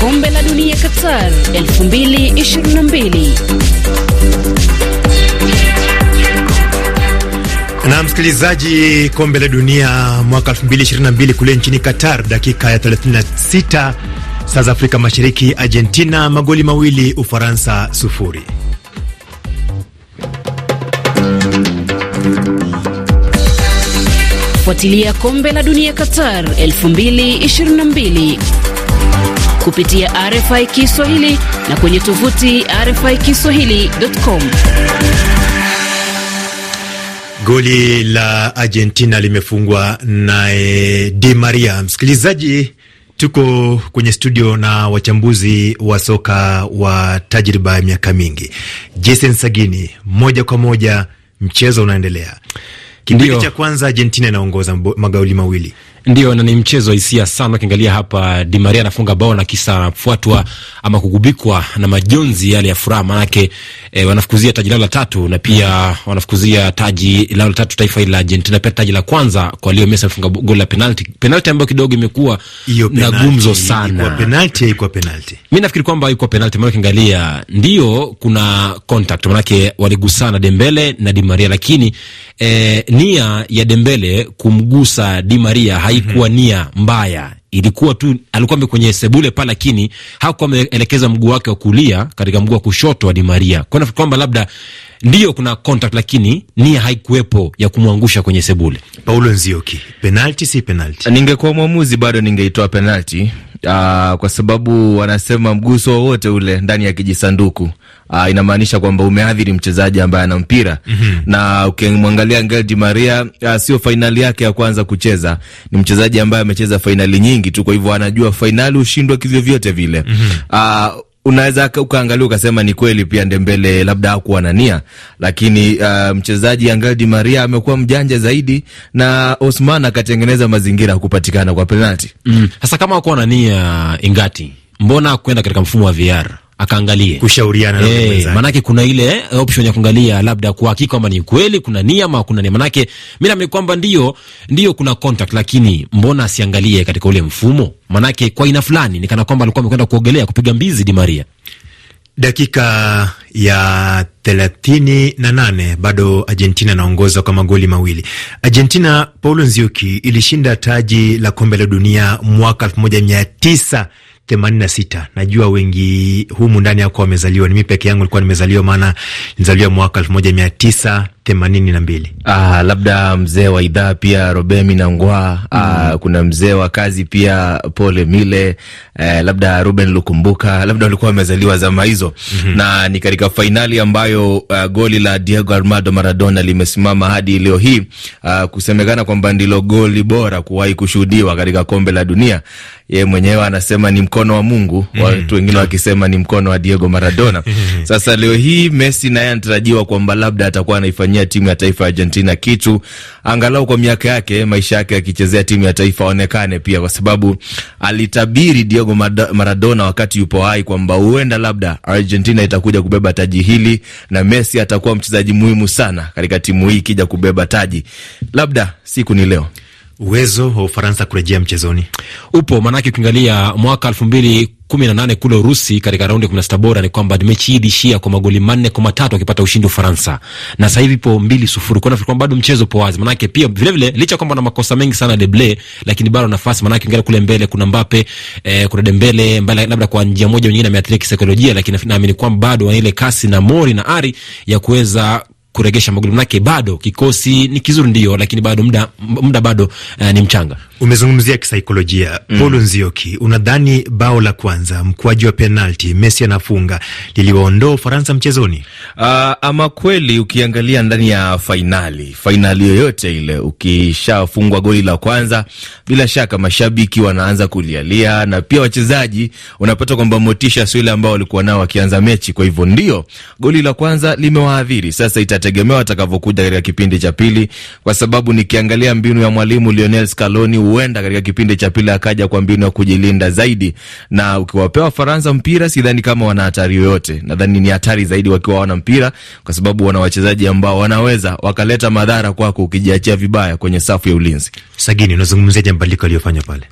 Kombe la Dunia Qatar 2022. Na msikilizaji, kombe la dunia mwaka 2022 kule nchini Qatar, dakika ya 36 saa za Afrika Mashariki, Argentina magoli mawili, Ufaransa sufuri. Fuatilia kombe la dunia Qatar 2022 kupitia RFI Kiswahili na kwenye tovuti RFI Kiswahili.com. Goli la Argentina limefungwa naye Di Maria. Msikilizaji, tuko kwenye studio na wachambuzi wa soka wa tajriba ya miaka mingi. Jason Sagini, moja kwa moja, mchezo unaendelea. Kipindi cha kwanza Argentina inaongoza magoli mawili. Ndio, na ni mchezo hisia sana. Ukiangalia hapa, Di Maria anafunga bao na kisa anafuatwa ama kugubikwa na majonzi yale ya furaha, manake e, wanafukuzia taji lao la tatu na pia wanafukuzia taji lao la tatu taifa hili la Argentina, pia taji la kwanza kwa Leo Messi amefunga goli la penalti, penalti ambayo kidogo imekuwa na gumzo sana. Penalti haikuwa penalti, mimi nafikiri kwamba haikuwa penalti, maana ukiangalia ndio kuna contact, manake waligusana Dembele na Di Maria, lakini e, nia ya Dembele kumgusa Di Maria haikuwa mm -hmm. nia mbaya ilikuwa tu alikuwa kwenye sebule pale, lakini hakuwa ameelekeza mguu wake wa kulia katika mguu wa kushoto wa Di Maria, kwa kwamba labda ndio kuna contact, lakini nia haikuwepo ya kumwangusha kwenye sebule. Paulo Nzioki, penalti si penalti? Ningekuwa mwamuzi bado ningeitoa penalti. Aa, kwa sababu wanasema mguso wowote ule ndani ya kijisanduku uh, inamaanisha kwamba umeathiri mchezaji ambaye ana mpira mm -hmm. na ukimwangalia Angel Di Maria uh, sio fainali yake ya kwanza kucheza, ni mchezaji ambaye amecheza fainali nyingi tu, kwa hivyo anajua fainali ushindwa kivyovyote vile mm -hmm. uh, unaweza ukaangalia ukasema ni kweli pia Ndembele labda hakuwa na nia, lakini uh, mchezaji Angel Di Maria amekuwa mjanja zaidi na Osman akatengeneza mazingira ya kupatikana kwa penalti. Mm. Kama hakuwa na nia Ingati, mbona kwenda katika mfumo wa VR? Akaangalie kushauriana na manake kuna ile option ya kuangalia labda kwa hakika kama ni kweli kuna nia ama kuna nia. Manake mimi naamini kwamba ndio ndio kuna contact, lakini mbona asiangalie katika ule mfumo? Manake kwa aina fulani ni kana kwamba alikuwa amekwenda kuogelea kupiga mbizi Di Maria. Dakika ya thelathini na nane bado Argentina anaongoza kwa magoli mawili. Argentina, Paulo Nziuki ilishinda taji la kombe la dunia mwaka elfu moja mia tisa themanini na sita. Najua wengi humu ndani yako wamezaliwa, ni mi peke yangu nilikuwa nimezaliwa, maana nizaliwa mwaka elfu moja mia tisa themanini na mbili. Ah, labda mzee wa idhaa pia Robemi Nangwa. Mm. Ah, kuna mzee wa kazi pia Pole Mile, eh, labda Ruben Lukumbuka, labda walikuwa wamezaliwa zama hizo. Mm -hmm. Na ni katika fainali ambayo uh, goli la Diego Armando Maradona limesimama hadi leo hii uh, kusemekana kwamba ndilo goli bora kuwahi kushuhudiwa katika kombe la dunia. Yeye mwenyewe anasema ni mkono wa Mungu. Mm -hmm. Watu wengine wakisema ni mkono wa Diego Maradona. Sasa leo hii Messi naye anatarajiwa kwamba labda atakuwa anaifanyia timu ya taifa ya Argentina kitu angalau kwa miaka yake maisha yake akichezea timu ya taifa aonekane pia, kwa sababu alitabiri Diego Maradona wakati yupo hai kwamba huenda labda Argentina itakuja kubeba taji hili na Messi atakuwa mchezaji muhimu sana katika timu hii ikija kubeba taji. Labda siku ni leo. Uwezo wa Ufaransa kurejea mchezoni? Upo, maanake ukiangalia mwaka elfu mbili kumi na nane kule Urusi katika raundi ya kumi na sita bora ni kwamba mechi hii ilishia kwa magoli manne kwa matatu akipata ushindi Ufaransa, na sasa hivi ipo mbili sufuri. Kwa kwamba bado mchezo upo wazi, manake pia vilevile vile licha kwamba na makosa mengi sana Deble, lakini bado nafasi, manake ingawa kule mbele kuna Mbappe eh, kuna Dembele mbele, labda kwa njia moja nyingine ameathirika kisaikolojia, lakini naamini kwamba bado wana ile kasi na mori na ari ya kuweza kuregesha magoli, manake bado kikosi ni kizuri ndio, lakini bado muda muda bado uh, ni mchanga. Umezungumzia kisaikolojia mm. Paul Nzioki, unadhani bao la kwanza mkwaju wa penalti Messi anafunga liliwaondoa Ufaransa mchezoni? Uh, ama kweli ukiangalia ndani ya fainali fainali yoyote ile, ukishafungwa goli la kwanza, bila shaka mashabiki wanaanza kulialia na pia wachezaji unapata kwamba motisha sio ile ambao walikuwa nao wakianza mechi. Kwa hivyo ndio goli la kwanza limewaadhiri. Sasa itategemea watakavyokuja katika kipindi cha pili, kwa sababu nikiangalia mbinu ya mwalimu Lionel Scaloni huenda katika kipindi cha pili akaja kwa mbinu ya kujilinda zaidi, na ukiwapea Wafaransa mpira sidhani kama wana hatari yoyote. Nadhani ni hatari zaidi wakiwa wana mpira, kwa sababu wana wachezaji ambao wanaweza wakaleta madhara kwako ukijiachia vibaya kwenye safu ya ulinzi. Sagini, unazungumziaje mabadiliko aliyofanya pale,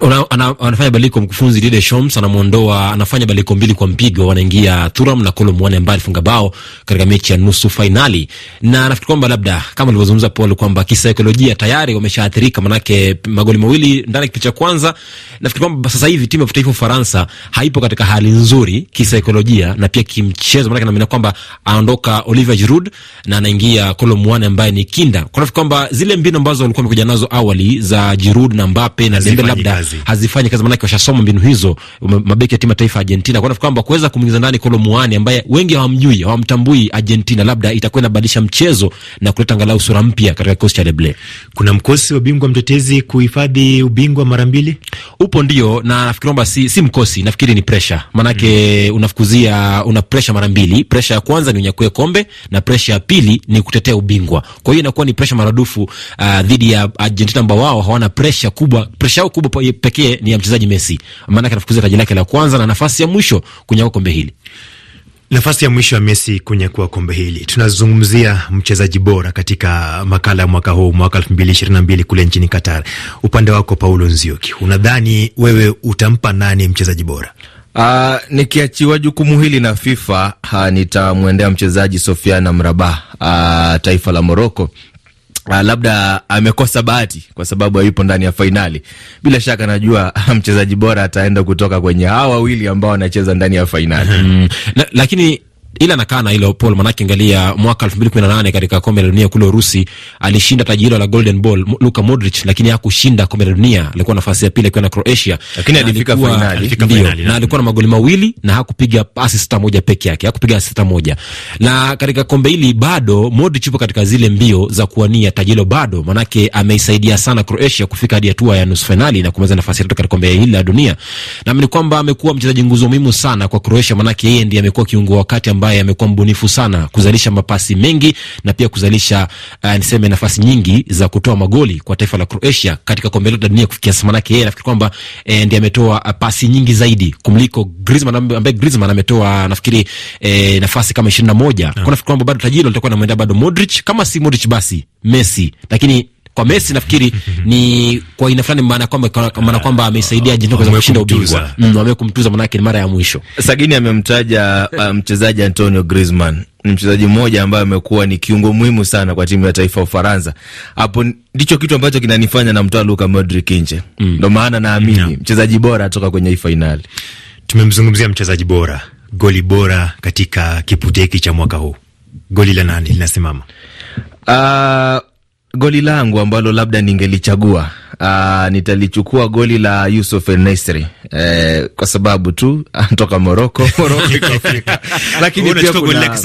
anafanya badiliko mkufunzi Didier Deschamps, anamwondoa anafanya badiliko mbili kwa mpigo, wanaingia Thuram na Kolo Muani ambaye alifunga bao katika mechi ya nusu fainali, na nafikiri kwamba labda kama ulivyozungumza Paul kwamba kisaikolojia tayari wameshaathirika, manake magoli mawili ndani ya kipindi cha kwanza. Nafikiri kwamba sasa hivi timu ya taifa Ufaransa haipo katika hali nzuri kisaikolojia na pia kimchezo, maanake naamini kwamba aondoka Olivier Giroud na anaingia Kolo Muani ambaye ni kinda. Kwa nafikiri kwamba zile mbinu ambazo walikuwa wamekuja nazo awali za Giroud na Mbappe na Dembele labda hazifanyi kazi, maanake washasoma mbinu hizo mabeki ya timu ya taifa Argentina. Kwa nafikiri kwamba kuweza kumwingiza ndani Kolo Muani ambaye wengi hawamjui hawamtambui Argentina, labda itakuwa inabadilisha mchezo na kuleta angalau sura mpya katika kikosi cha Deble. Kuna mkosi wa bingwa mtetezi kuhifadhi ubingwa mara mbili, upo ndio, na nafikiri kwamba si, si mkosi, nafikiri ni presha, maanake mm. unafukuzia una presha mara mbili. Presha ya kwanza ni unyakue kombe na presha ya pili ni kutetea ubingwa. Kwa hiyo inakuwa ni presha maradufu uh, dhidi ya Argentina ambao wao hawana presha kubwa. Presha yao kubwa pekee ni ya mchezaji Messi, maanake anafukuzia taji lake la kwanza na nafasi ya mwisho kunyakua kombe hili nafasi ya mwisho ya Messi kunyakua kombe hili. Tunazungumzia mchezaji bora katika makala ya mwaka huu, mwaka elfu mbili ishirini na mbili kule nchini Qatar. Upande wako Paulo Nzioki, unadhani wewe utampa nani mchezaji bora? Uh, nikiachiwa jukumu hili na FIFA nitamwendea mchezaji Sofiane Amrabat, uh, taifa la Moroko Uh, labda amekosa bahati kwa sababu hayupo ndani ya fainali. Bila shaka najua mchezaji bora ataenda kutoka kwenye hawa wawili ambao wanacheza ndani ya fainali. Mm. Lakini ila nakaa na hilo Paul, manake angalia mwaka elfu mbili kumi na nane katika kombe la dunia kule Urusi alishinda taji hilo la Golden Ball Luka Modric, lakini hakushinda kombe la dunia. Alikuwa nafasi ya pili akiwa na Croatia, lakini alifika finali, alifika finali na alikuwa na magoli mawili na hakupiga pasi sita moja peke yake, hakupiga sita moja. Na katika kombe hili bado Modric yupo katika zile mbio za kuwania taji hilo bado, manake ameisaidia sana Croatia kufika hadi hatua ya nusu finali na kumaliza nafasi ya tatu katika kombe hili la dunia. Na ni kwamba amekuwa mchezaji nguzo muhimu sana kwa Croatia, manake yeye ndiye amekuwa kiungo wakati ambaye amekuwa mbunifu sana kuzalisha mapasi mengi na pia kuzalisha uh, niseme nafasi nyingi za kutoa magoli kwa taifa la Croatia katika kombe la dunia kufikia sasa. Manake yeye nafikiri kwamba eh, ndiye ametoa uh, pasi nyingi zaidi kumliko Griezmann ambaye Griezmann ametoa nafikiri eh, nafasi kama 21. Kwa nafikiri kwamba bado tajilo litakuwa namwendea bado Modric, kama si Modric basi Messi, lakini kwa Messi nafikiri ni kwa aina fulani, maana kwamba maana kwamba ameisaidia Argentina kuweza kushinda ubingwa. Mm, wame maana yake ni mara ya mwisho. Sagini amemtaja mchezaji mchezaji Antonio Griezmann ni mchezaji mmoja ambaye amekuwa ni kiungo muhimu sana kwa timu ya taifa ya Ufaransa. Hapo ndicho kitu ambacho kinanifanya namtoa Luka Modric nje, ndo mm. maana naamini yeah. mchezaji bora atoka kwenye hii fainali. Tumemzungumzia mchezaji bora, goli bora katika kipute hiki cha mwaka huu, goli la nani linasimama? uh, Goli langu ambalo labda ningelichagua uh, nitalichukua goli la Yusuf Enesri eh, kwa sababu tu anatoka Moroko, lakini pia kuna,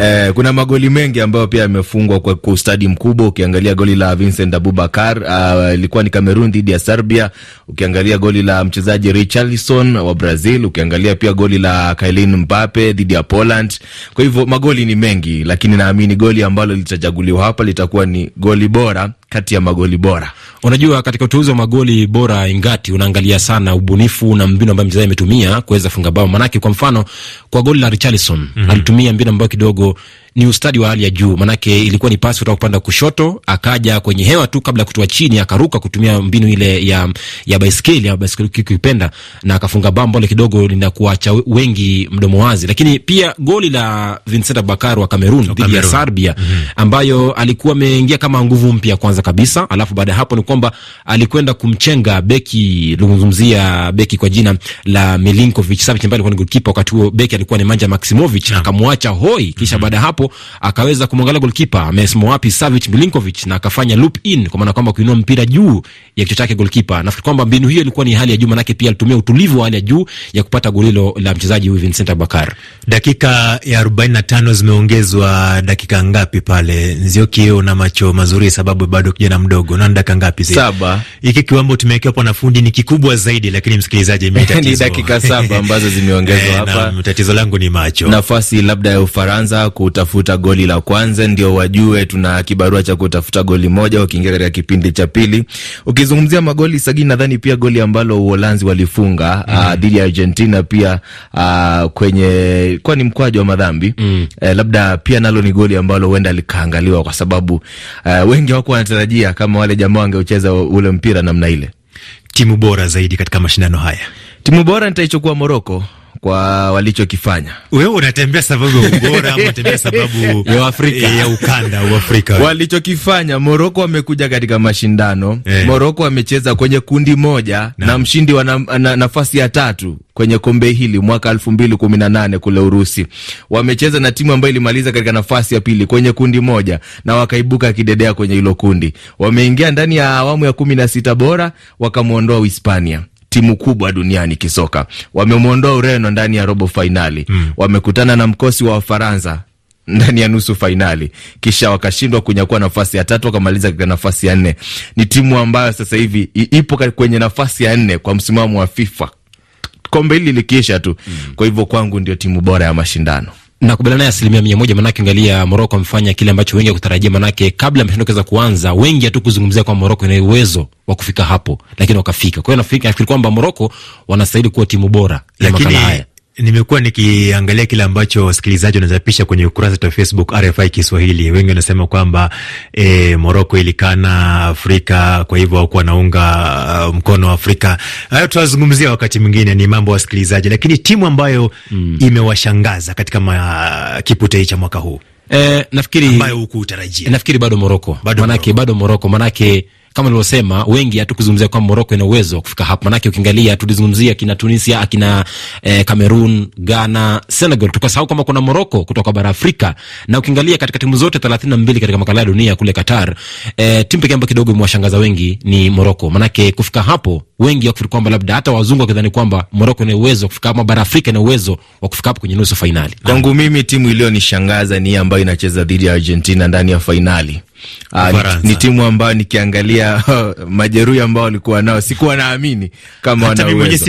eh, kuna magoli mengi ambayo pia yamefungwa kwa ustadi mkubwa. Ukiangalia goli la Vincent Abubakar ilikuwa uh, ni Cameroon dhidi ya Serbia. Ukiangalia goli la mchezaji Richarlison wa Brazil, ukiangalia pia goli la Kylian Mbappe dhidi ya Poland. Kwa hivyo magoli ni mengi, lakini naamini goli ambalo litachaguliwa hapa litakuwa ni goli bora kati ya magoli bora. Unajua, katika uteuzi wa magoli bora ingati unaangalia sana ubunifu na mbinu ambayo mchezaji ametumia kuweza funga bao. Manake kwa mfano kwa goli la Richarlison mm -hmm. alitumia mbinu ambayo kidogo ni ustadi wa hali ya juu, manake ilikuwa ni pasi kutoka upande wa kushoto, akaja kwenye hewa tu kabla ya kutua chini, akaruka kutumia mbinu ile ya ya baiskeli ya baiskeli kuipenda, na akafunga bao ambalo kidogo linakuacha wengi mdomo wazi. Lakini pia goli la Vincent Abubakar wa Cameroon dhidi ya Serbia mm -hmm. ambayo alikuwa ameingia kama nguvu mpya kwanza kabisa, alafu baada ya hapo ni kwamba alikwenda kumchenga beki, lungumzia beki kwa jina la Milinkovic Savic ambaye alikuwa ni goalkeeper wakati huo, beki alikuwa ni Manja Maximovic, akamwacha hoi, kisha -hmm. baada ya akaweza kumwangalia golkipa amesimama wapi Savic Milinkovic, na akafanya loop in, kwa maana kwamba kuinua mpira juu ya kichwa chake golkipa. Nafikiri kwamba mbinu hiyo ilikuwa ni hali ya juu, manake pia alitumia utulivu wa hali ya juu ya kupata goli hilo la mchezaji huyu Vincent Abakar. Dakika ya 45 zimeongezwa dakika ngapi pale Nzioki? Una macho mazuri sababu bado kijana mdogo, na dakika ngapi zile? Saba. Hiki kiwambo tumewekewa hapo na fundi ni kikubwa zaidi, lakini msikilizaji, mimi tatizo ni dakika saba ambazo zimeongezwa hapa. Tatizo langu ni macho, nafasi labda ya Ufaransa kutafuta kutafuta goli la kwanza, ndio wajue tuna kibarua cha kutafuta goli moja wakiingia katika kipindi cha pili. Ukizungumzia magoli sagini, nadhani pia goli ambalo Uholanzi walifunga mm. uh, dhidi ya Argentina pia uh, kwenye kwani mkwaju wa madhambi mm. eh, labda pia nalo ni goli ambalo huenda likaangaliwa kwa sababu uh, wengi wako wanatarajia kama wale jamaa wangeucheza ule mpira namna ile. Timu bora zaidi katika mashindano haya, timu bora nitaichukua Moroko kwa walichokifanya. Wewe unatembea sababu ya ubora ama unatembea sababu ya Afrika ya ukanda wa Afrika? Walichokifanya, Moroko wamekuja katika mashindano Eh. Moroko wamecheza kwenye kundi moja na, mshindi wa na, na, nafasi ya tatu kwenye kombe hili mwaka elfu mbili kumi na nane kule Urusi. Wamecheza na timu ambayo ilimaliza katika nafasi ya pili kwenye kundi moja na wakaibuka kidedea kwenye hilo kundi. Wameingia ndani ya awamu ya kumi na sita bora wakamwondoa Uhispania timu kubwa duniani kisoka. Wamemwondoa Ureno ndani ya robo fainali mm. Wamekutana na mkosi wa Wafaransa ndani ya nusu fainali, kisha wakashindwa kunyakua nafasi ya tatu, wakamaliza katika nafasi ya nne. Ni timu ambayo sasa hivi ipo kwenye nafasi ya nne kwa msimamo wa FIFA kombe hili likiisha tu mm. Kwa hivyo kwangu ndio timu bora ya mashindano. Nakubaliana naye asilimia mia moja manake angalia Moroko amefanya kile ambacho wengi akutarajia manake kabla mashindano kuweza kuanza, wengi hatu kuzungumzia kwamba Moroko ina uwezo wa kufika hapo, lakini wakafika. Kwa hiyo nafikiri kwamba Moroko wanastahili kuwa timu bora ya Lakini makala haya. Nimekuwa nikiangalia kile ambacho wasikilizaji wanachapisha kwenye ukurasa wetu wa Facebook RFI Kiswahili. Wengi wanasema kwamba e, Moroko ilikana Afrika, kwa hivyo hawakuwa wanaunga uh, mkono Afrika. Hayo tutazungumzia wakati mwingine, ni mambo ya wasikilizaji, lakini timu ambayo mm. imewashangaza katika ma, kipute hii cha mwaka huu e, nafikiri ambayo hukuutarajia nafikiri bado Moroko Bado manake Moroko, bado Moroko manake kama nilivyosema, wengi hatukuzungumzia kwamba Moroko ina uwezo wa kufika hapo, manake ukiangalia tulizungumzia akina Tunisia, akina eh, Cameroon, Ghana, Senegal, tukasahau kwamba kuna Moroko kutoka bara Afrika. Na ukiangalia katika timu zote thelathini na mbili katika makala ya dunia kule Qatar, eh, timu pekee ambayo kidogo imewashangaza wengi ni Moroko, manake kufika hapo wengi wakifikiri kwamba labda hata wazungu wakidhani kwamba Moroko ina uwezo wa kufika ama bara Afrika ina uwezo wa kufika hapo kwenye nusu fainali. Kwangu mimi timu iliyonishangaza ni hii ambayo inacheza dhidi ya Argentina ndani ya fainali. Aa, ni, ni timu ambayo nikiangalia majeruhi ambao walikuwa nao sikuwa naamini kama wana uwezo.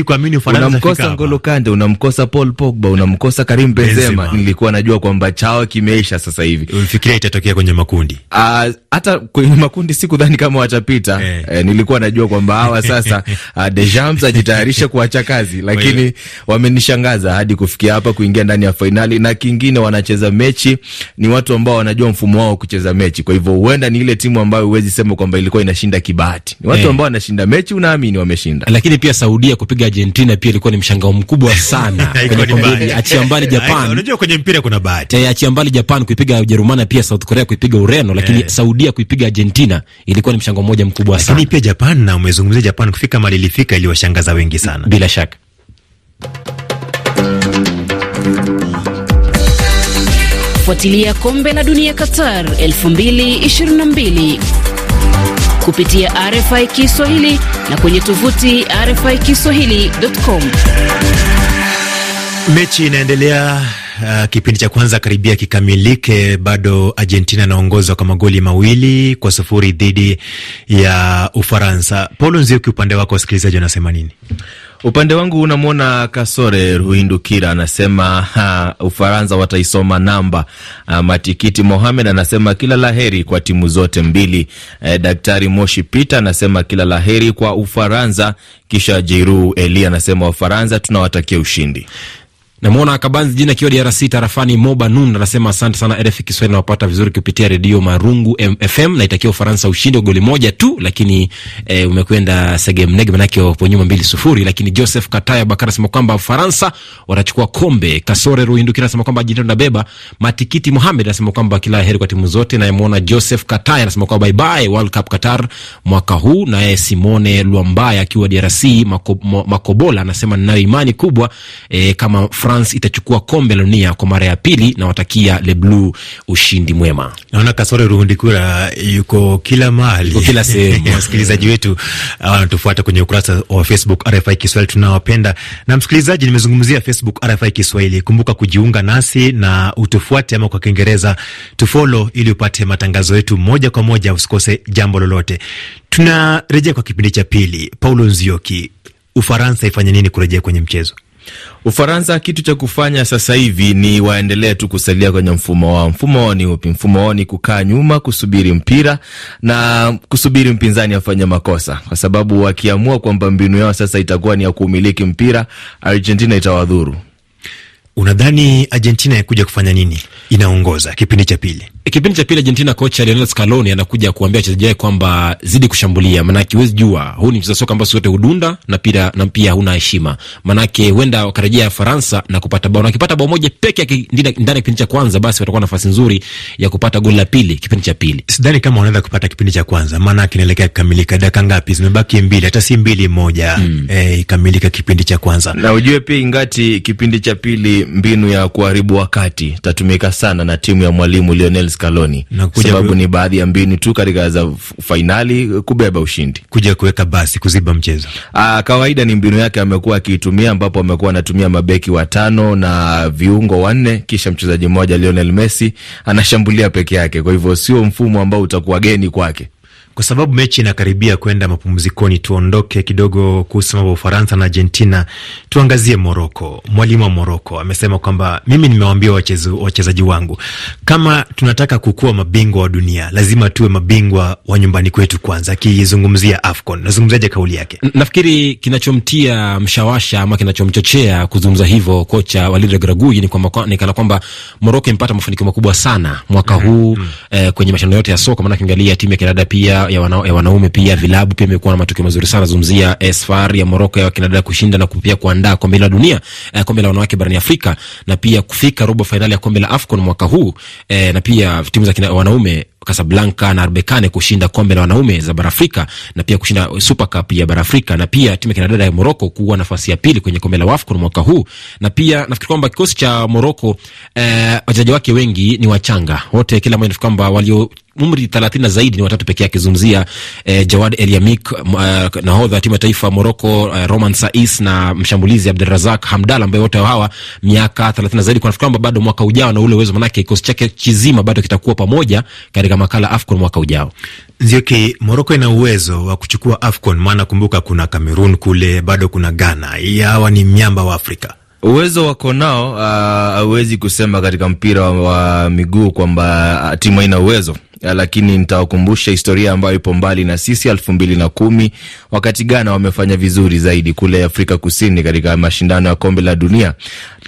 Unamkosa. Ngolo Kante, unamkosa Paul Pogba, unamkosa Karim Benzema. Nilikuwa najua kwamba chao kimeisha sasa hivi. ulifikiria itatokea kwenye makundi Ah, hata kwenye makundi sikudhani kama watapita. Eh. Eh, nilikuwa najua kwamba hawa sasa uh, Deschamps ajitayarishe kuacha kazi, lakini wamenishangaza hadi kufikia hapa kuingia ndani ya fainali. Na kingine, wanacheza mechi, ni watu ambao wanajua mfumo wao kucheza mechi. Kwa hivyo huenda ni ile timu ambayo huwezi sema kwamba ilikuwa inashinda kibahati. Ni watu Eh. ambao wanashinda mechi, unaamini wameshinda. lakini pia Saudia kupiga Argentina pia ilikuwa ni mshangao mkubwa sana Achia mbali Japan, unajua kwenye mpira kuna bahati eh, achia mbali Japan kuipiga Ujerumani, pia South Korea kuipiga Ureno, lakini Eh. Saudia kuipiga Argentina ilikuwa ni mshangao mmoja mkubwa sana, lakini pia Japan na umezungumzia Japan kufika mahali ilifika iliwashangaza wengi sana. bila shaka. Fuatilia kombe la dunia Qatar 2022 kupitia RFI Kiswahili na kwenye tovuti RFI Kiswahili.com. Mechi inaendelea. Uh, kipindi cha kwanza karibia kikamilike, bado Argentina anaongozwa kwa magoli mawili kwa sufuri dhidi ya Ufaransa. Paulo Nzioki, upande wako wasikilizaji wanasema nini? Upande wangu unamwona Kasore Ruhindukira anasema ha, Ufaransa wataisoma namba. Ah, Matikiti Mohamed anasema kila la heri kwa timu zote mbili. Eh, Daktari Moshi Peter anasema kila la heri kwa Ufaransa. Kisha Jiru Eli anasema Wafaransa tunawatakia ushindi. Namwona Kabanzi jina akiwa DRC tarafani Moba Nun anasema asante sana RFI Kiswahili, nawapata vizuri kupitia redio Marungu FM. Naitakia Ufaransa ushindi wa goli moja tu, lakini e, umekwenda segemnege, manake wapo nyuma mbili sufuri. Lakini Joseph Kataya Bakara anasema kwamba Ufaransa watachukua kombe. Kasore Ruhindukira anasema kwamba jina tunabeba. Matikiti Mohamed anasema kwamba kila heri kwa timu zote. Nayemwona Joseph Kataya anasema kwamba bye bye World Cup Qatar mwaka huu. Naye Simone Luambaya akiwa DRC Makobola anasema ninayo imani kubwa e, kama France itachukua kombe la dunia kwa mara ya pili, na watakia Le Bleu ushindi mwema. Naona Kasore Ruhundikura yuko kila mahali, Yuko kila sehemu. wasikilizaji wetu wanatufuata kwenye ukurasa wa Facebook RFI Kiswahili, tunawapenda. Na msikilizaji, nimezungumzia Facebook RFI Kiswahili. Kumbuka kujiunga nasi na utufuate, ama kwa Kiingereza tufolo, ili upate matangazo yetu moja kwa moja, usikose jambo lolote. Tunarejea kwa kipindi cha pili. Paulo Nzioki, Ufaransa ifanye nini kurejea kwenye mchezo? Ufaransa kitu cha kufanya sasa hivi ni waendelee tu kusalia kwenye mfumo wao. Mfumo wao ni upi? Mfumo wao ni kukaa nyuma, kusubiri mpira na kusubiri mpinzani afanye makosa, kwa sababu wakiamua kwamba mbinu yao sasa itakuwa ni ya kuumiliki mpira, Argentina itawadhuru. Unadhani Argentina yakuja kufanya nini? Inaongoza kipindi cha pili kipindi cha pili Argentina, kocha Lionel Scaloni anakuja kuambia wachezaji wake kwamba zidi kushambulia, manake huwezi jua huu ni mchezo soka ambao sote hudunda na pia na pia huna heshima, manake huenda wakarejea Faransa na kupata bao, na wakipata bao moja peke yake ndani ya kipindi cha kwanza, basi watakuwa nafasi nzuri ya kupata goli la pili kipindi cha pili. Sidhani kama wanaweza kupata kipindi cha kwanza, maana kinaelekea kukamilika. Dakika ngapi zimebaki? Mbili, hata si mbili, moja mm. Eh, ikamilika kipindi cha kwanza, na ujue pia ingati kipindi cha pili, mbinu ya kuharibu wakati tatumika sana na timu ya mwalimu Lionel Scaloni sababu ni baadhi ya mbinu tu katika za fainali kubeba ushindi, kuja kuweka basi kuziba mchezo. Aa, kawaida ni mbinu yake amekuwa akiitumia, ambapo amekuwa anatumia mabeki watano na viungo wanne, kisha mchezaji mmoja Lionel Messi anashambulia peke yake. Kwa hivyo sio mfumo ambao utakuwa geni kwake kwa sababu mechi inakaribia kwenda mapumzikoni, tuondoke kidogo kuhusu mambo Ufaransa na Argentina, tuangazie Moroko. Mwalimu wa Moroko amesema kwamba mimi nimewaambia wachezaji wangu, kama tunataka kukuwa mabingwa wa dunia lazima tuwe mabingwa wa nyumbani kwetu kwanza. Akizungumzia AFCON, Nazungumziaje kauli yake? Nafikiri kinachomtia mshawasha ama kinachomchochea kuzungumza hivyo kocha Walid Regragui ni kwamba ni kana kwamba Moroko imepata mafanikio makubwa sana mwaka -hmm. huu mm -hmm. eh, kwenye mashindano yote ya soka, maana kiangalia timu ya kinadada pia ya, wana, ya wanaume pia vilabu pia imekuwa na matokeo mazuri sana. Zungumzia SFAR ya Moroko ya wakinadada kushinda na pia kuandaa kombe la dunia eh, kombe la wanawake barani Afrika na pia kufika robo fainali ya kombe la AFCON mwaka huu eh, na pia timu za wanaume Casablanca na Arbekane kushinda kombe la wanaume za bara Afrika na pia kushinda Super Cup ya bara Afrika na pia timu ya kinadada ya Moroko kuwa nafasi ya pili kwenye kombe la AFCON mwaka huu. Na pia nafikiri kwamba kikosi cha Moroko eh, wachezaji wake wengi ni wachanga wote, kila mmoja nafikiri kwamba walio umri thelathini na zaidi ni watatu pekee akizungumzia eh, Jawad Eliamik uh, nahodha timu ya taifa Moroko, uh, Roman Sais na mshambulizi Abdelrazak Hamdal ambaye wote hawa miaka thelathini na zaidi. Kwa nafikiri kwamba bado mwaka ujao na ule uwezo, manake kikosi chake kizima bado kitakuwa pamoja katika makala AFCON mwaka ujao. Nzioki, Moroko ina uwezo wa kuchukua AFCON, maana kumbuka kuna Cameroon kule, bado kuna Ghana. Hawa ni miamba wa Afrika uwezo wako nao, hauwezi uh, kusema katika mpira wa, wa miguu kwamba uh, timu haina uwezo lakini nitawakumbusha historia ambayo ipo mbali na sisi. elfu mbili na kumi wakati Ghana wamefanya vizuri zaidi kule Afrika Kusini katika mashindano ya kombe la dunia.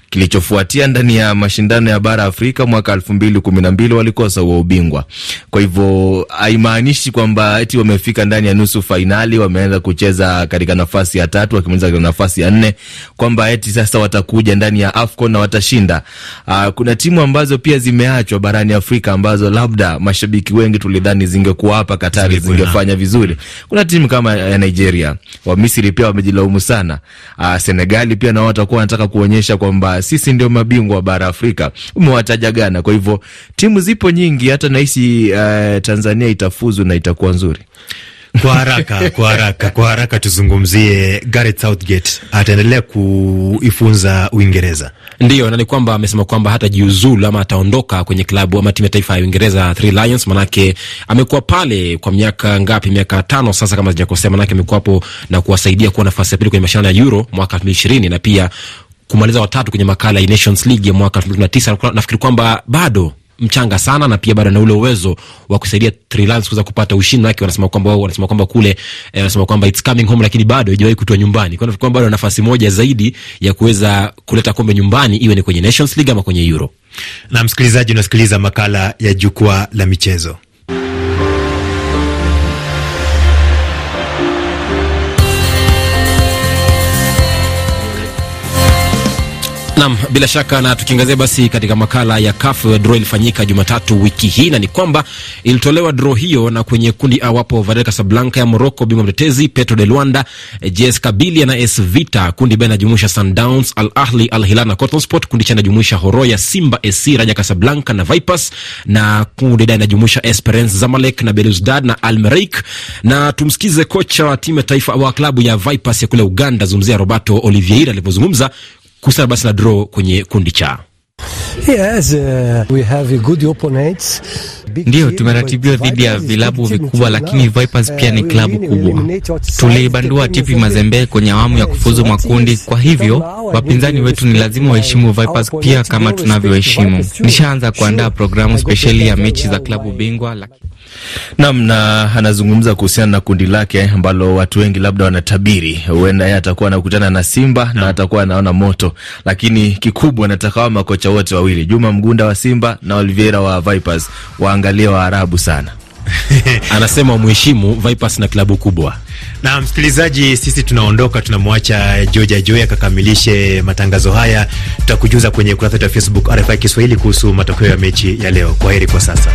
Kilichofuatia ndani ya mashindano ya bara Afrika mwaka elfu mbili kumi na mbili walikosa huo ubingwa. Kwa hivyo haimaanishi kwamba eti wamefika ndani ya nusu fainali, wameanza kucheza katika nafasi ya tatu wakimaliza katika nafasi ya nne, kwamba eti sasa watakuja ndani ya AFCON na watashinda. Aa, kuna timu ambazo pia zimeachwa barani Afrika ambazo labda mashabiki wengi tulidhani zingekuwa hapa Katari zingefanya vizuri. Kuna timu kama ya Nigeria, wa Misri pia wamejilaumu sana. Aa, Senegali pia nao watakuwa wanataka kuonyesha kwamba sisi ndio mabingwa wa bara Afrika. Umewataja Ghana. Kwa hivyo timu zipo nyingi, hata nahisi uh, Tanzania itafuzu na itakuwa nzuri. Kwa haraka kwa haraka kwa haraka tuzungumzie Gareth Southgate ataendelea kuifunza Uingereza. Ndio, na ni kwamba amesema kwamba hata jiuzulu ama ataondoka kwenye klabu ama timu ya taifa ya Uingereza Three Lions, manake amekuwa pale kwa miaka ngapi? Miaka tano sasa kama sijakosea, manake amekuwa hapo na kuwasaidia kuwa nafasi ya pili kwenye mashindano ya Euro mwaka elfu mbili ishirini na pia kumaliza watatu kwenye makala ya Nations League ya mwaka elfu mbili na tisa. Nafikiri kwamba bado mchanga sana na pia bado na ule uwezo wa kusaidia Three Lions kuweza kupata ushindi wake. Wanasema kwamba wao wanasema kwamba kule eh, wanasema kwamba it's coming home, lakini bado haijawahi kutoa nyumbani. Kwa hivyo bado nafasi moja zaidi ya kuweza kuleta kombe nyumbani, iwe ni kwenye Nations League ama kwenye Euro. Na msikilizaji, unasikiliza makala ya jukwaa la michezo. Nam, bila shaka na tukiangazia basi katika makala ya CAF, draw ilifanyika Jumatatu wiki hii, na ni kwamba ilitolewa draw hiyo, na kwenye kundi A wapo Wydad Casablanca ya Morocco, bingwa mtetezi, Petro de Luanda, JS Kabylie na AS Vita. Kundi B inajumuisha Sundowns, Al Ahli, Al Hilal na Cotton Sport. Kundi C inajumuisha Horoya, Simba SC, Raja Casablanca na Vipers, na kundi D inajumuisha Esperance, Zamalek na Belouizdad na Al Merreikh. Na tumsikize kocha wa timu ya taifa wa klabu ya Vipers ya kule Uganda, zungumzia Roberto Oliveira alivyozungumza kuhusiana basi na draw kwenye kundi cha. Yes, uh, we have good opponents. Ndiyo, tumeratibiwa dhidi ya vilabu vikubwa, lakini Vipers pia ni klabu kubwa. Tuliibandua TP Mazembe kwenye awamu ya kufuzu makundi, kwa hivyo wapinzani wetu ni lazima waheshimu Vipers pia kama tunavyoheshimu. Nishaanza kuandaa programu spesheli ya mechi za klabu bingwa laki... Nam na anazungumza kuhusiana na kundi lake ambalo watu wengi labda wanatabiri huenda yeye atakuwa anakutana na Simba na, na atakuwa anaona moto, lakini kikubwa nataka wa makocha wote wawili Juma Mgunda wa Simba na Oliveira wa Vipers waangalie Waarabu sana anasema mheshimu Vipers na klabu kubwa. Na msikilizaji, sisi tunaondoka, tunamwacha Joja Joy akakamilishe matangazo haya. Tutakujuza kwenye ukurasa wetu wa Facebook RFI Kiswahili kuhusu matokeo ya mechi ya leo. Kwa heri kwa sasa.